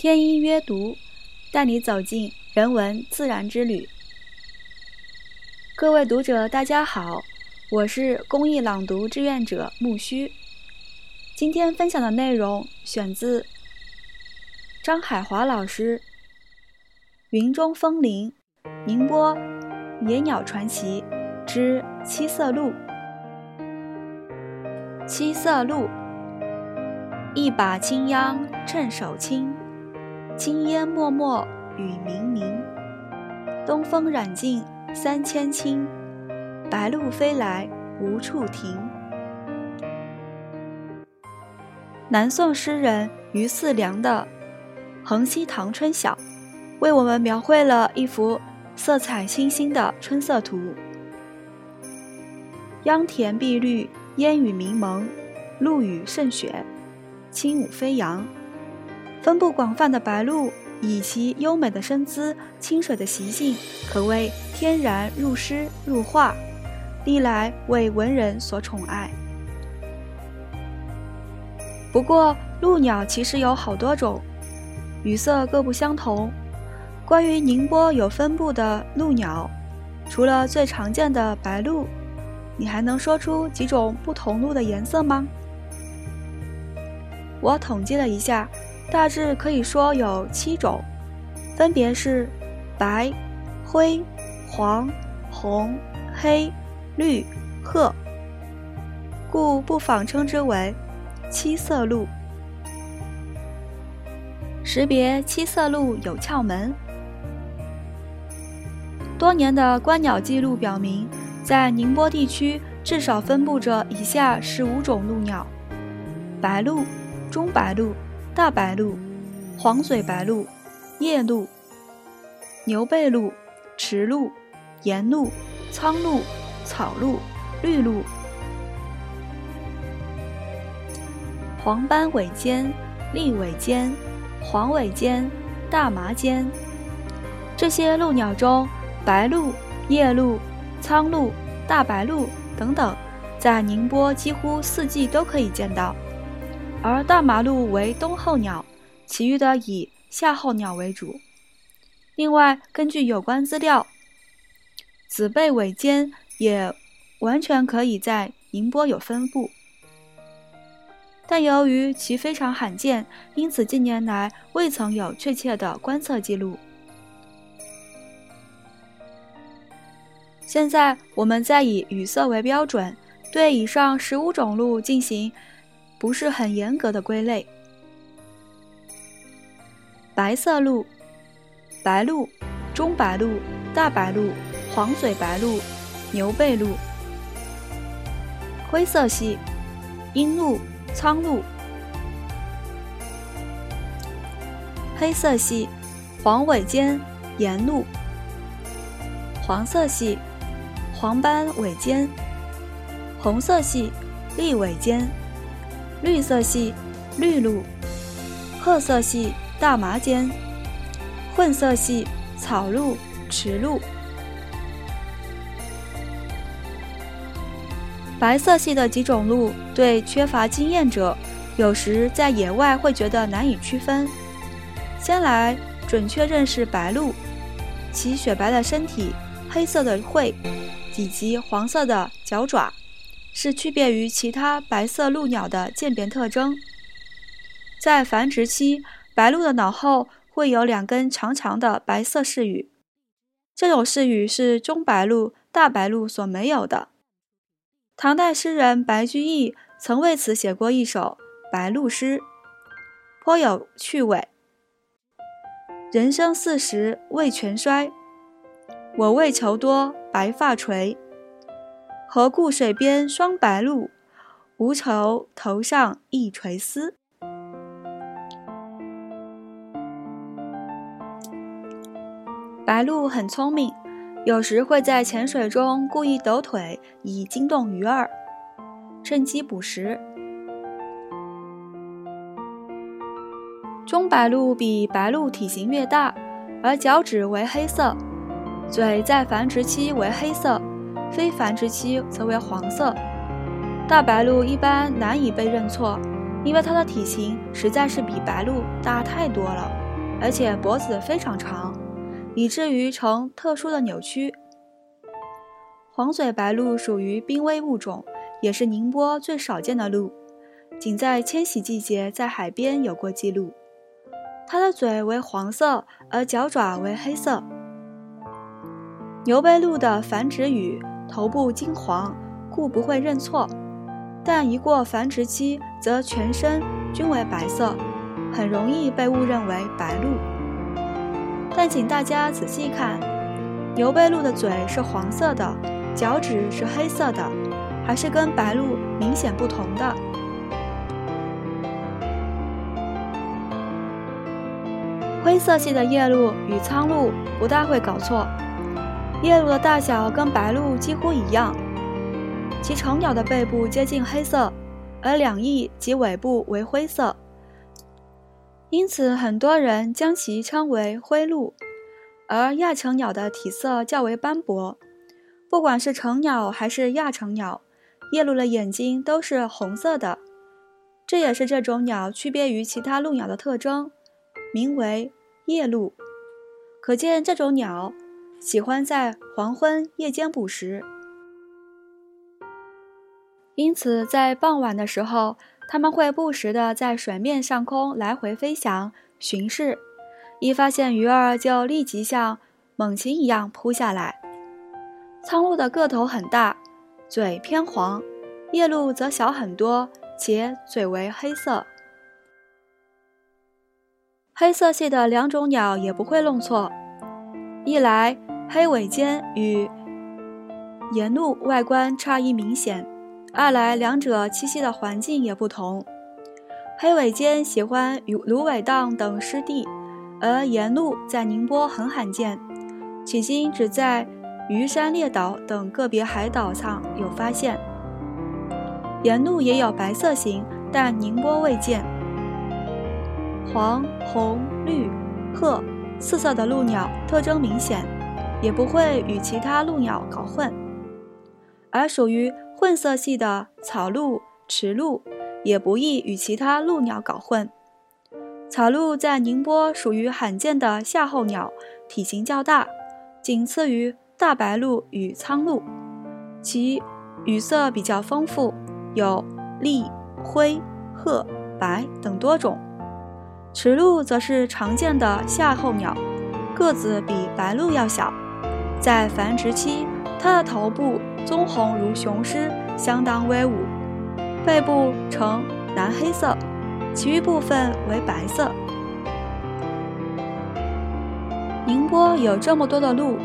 天一约读，带你走进人文自然之旅。各位读者，大家好，我是公益朗读志愿者木须。今天分享的内容选自张海华老师《云中风铃》宁波野鸟传奇之七色鹿。七色鹿，一把青秧趁手轻，青烟漠漠雨冥冥。东风染尽三千顷，白鹭飞来无处停。南宋诗人余四良的《横溪塘春晓》，为我们描绘了一幅色彩清新的春色图。秧田碧绿，烟雨迷蒙，露雨胜雪，轻舞飞扬。分布广泛的白鹭，以其优美的身姿、清水的习性，可谓天然入诗入画，历来为文人所宠爱。不过，鹭鸟其实有好多种，羽色各不相同。关于宁波有分布的鹭鸟，除了最常见的白鹭，你还能说出几种不同鹭的颜色吗？我统计了一下，大致可以说有七种，分别是白、灰、黄、红、黑、绿、褐，故不妨称之为。七色鹿，识别七色鹿有窍门。多年的观鸟记录表明，在宁波地区至少分布着以下十五种鹭鸟：白鹭、中白鹭、大白鹭、黄嘴白鹭、夜鹭、牛背鹭、池鹭、岩鹭、苍鹭、草鹭、绿鹭。黄斑尾尖、立尾尖、黄尾尖、大麻尖，这些鹭鸟中，白鹭、夜鹭、苍鹭、大白鹭等等，在宁波几乎四季都可以见到。而大麻鹿为冬候鸟，其余的以夏候鸟为主。另外，根据有关资料，紫背尾尖也完全可以在宁波有分布。但由于其非常罕见，因此近年来未曾有确切的观测记录。现在我们再以羽色为标准，对以上十五种鹿进行不是很严格的归类。白色鹿、白鹿、中白鹿、大白鹿、黄嘴白鹿、牛背鹿。灰色系，鹰鹿。苍鹭，黑色系黄尾尖岩鹿，黄色系黄斑尾尖，红色系立尾尖，绿色系绿鹭，褐色系大麻尖，混色系草鹿、池鹿。白色系的几种鹿，对缺乏经验者，有时在野外会觉得难以区分。先来准确认识白鹭，其雪白的身体、黑色的喙以及黄色的脚爪，是区别于其他白色鹭鸟的鉴别特征。在繁殖期，白鹭的脑后会有两根长长的白色饰羽，这种饰羽是中白鹭、大白鹭所没有的。唐代诗人白居易曾为此写过一首《白鹭诗》，颇有趣味。人生四十未全衰，我为求多白发垂。何故水边双白鹭，无愁头上一垂丝。白鹭很聪明。有时会在浅水中故意抖腿，以惊动鱼儿，趁机捕食。中白鹭比白鹭体型越大，而脚趾为黑色，嘴在繁殖期为黑色，非繁殖期则为黄色。大白鹭一般难以被认错，因为它的体型实在是比白鹭大太多了。而且脖子非常长，以至于呈特殊的扭曲。黄嘴白鹭属于濒危物种，也是宁波最少见的鹭，仅在迁徙季节在海边有过记录。它的嘴为黄色，而脚爪为黑色。牛背鹭的繁殖羽头部金黄，故不会认错，但一过繁殖期，则全身均为白色，很容易被误认为白鹭。但请大家仔细看，牛背鹭的嘴是黄色的，脚趾是黑色的，还是跟白鹭明显不同的。灰色系的夜鹭与苍鹭不大会搞错，夜鹭的大小跟白鹭几乎一样，其成鸟的背部接近黑色，而两翼及尾部为灰色，因此很多人将其称为灰鹭。而亚成鸟的体色较为斑驳，不管是成鸟还是亚成鸟，夜鹭的眼睛都是红色的，这也是这种鸟区别于其他鹭鸟的特征。名为夜鹭，可见这种鸟喜欢在黄昏夜间捕食，因此在傍晚的时候，它们会不时地在水面上空来回飞翔巡视，一发现鱼儿就立即像猛禽一样扑下来。苍鹭的个头很大，嘴偏黄，夜鹭则小很多，且嘴为黑色。黑色系的两种鸟也不会弄错，一来黑尾尖与岩鹭外观差异明显，二来两者栖息的环境也不同。黑尾尖喜欢与芦苇荡等湿地，而岩鹭在宁波很罕见，迄今只在鱼山列岛等个别海岛上有发现。岩鹭也有白色型，但宁波未见。黄、红、绿、褐四色的鹭鸟特征明显，也不会与其他鹭鸟搞混。而属于混色系的草鹭、池鹭也不易与其他鹭鸟搞混。草鹭在宁波属于罕见的夏候鸟，体型较大，仅次于大白鹭与苍鹭，其羽色比较丰富，有栗、灰、褐、白等多种。池鹭则是常见的夏候鸟，个子比白鹭要小。在繁殖期，它的头部棕红如雄狮，相当威武，背部呈蓝黑色，其余部分为白色。宁波有这么多的鹿，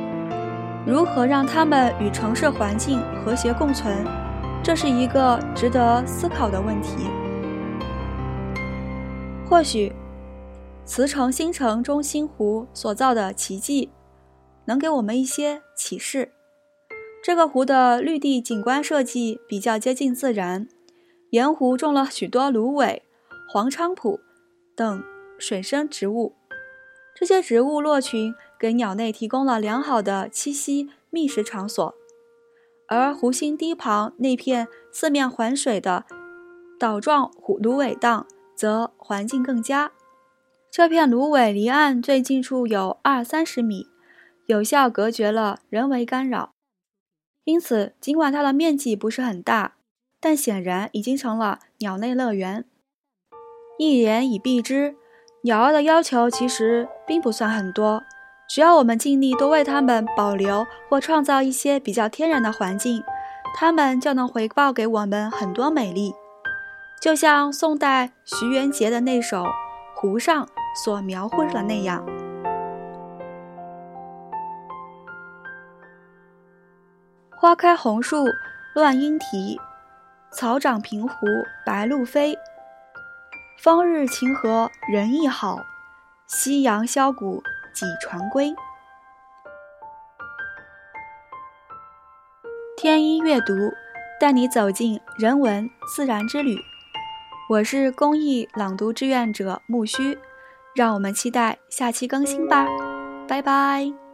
如何让它们与城市环境和谐共存？这是一个值得思考的问题。或许。慈城新城中心湖所造的奇迹，能给我们一些启示。这个湖的绿地景观设计比较接近自然，沿湖种了许多芦苇、黄菖蒲等水生植物，这些植物落群给鸟类提供了良好的栖息觅食场所。而湖心堤旁那片四面环水的岛状芦苇荡，则环境更佳。这片芦苇离岸最近处有二三十米，有效隔绝了人为干扰。因此，尽管它的面积不是很大，但显然已经成了鸟类乐园。一言以蔽之，鸟儿的要求其实并不算很多，只要我们尽力多为它们保留或创造一些比较天然的环境，它们就能回报给我们很多美丽。就像宋代徐元杰的那首《湖上》。所描绘的那样，花开红树乱莺啼，草长平湖白鹭飞。风日晴和人亦好，夕阳箫鼓几船归。天一阅读，带你走进人文自然之旅。我是公益朗读志愿者木须。让我们期待下期更新吧，拜拜。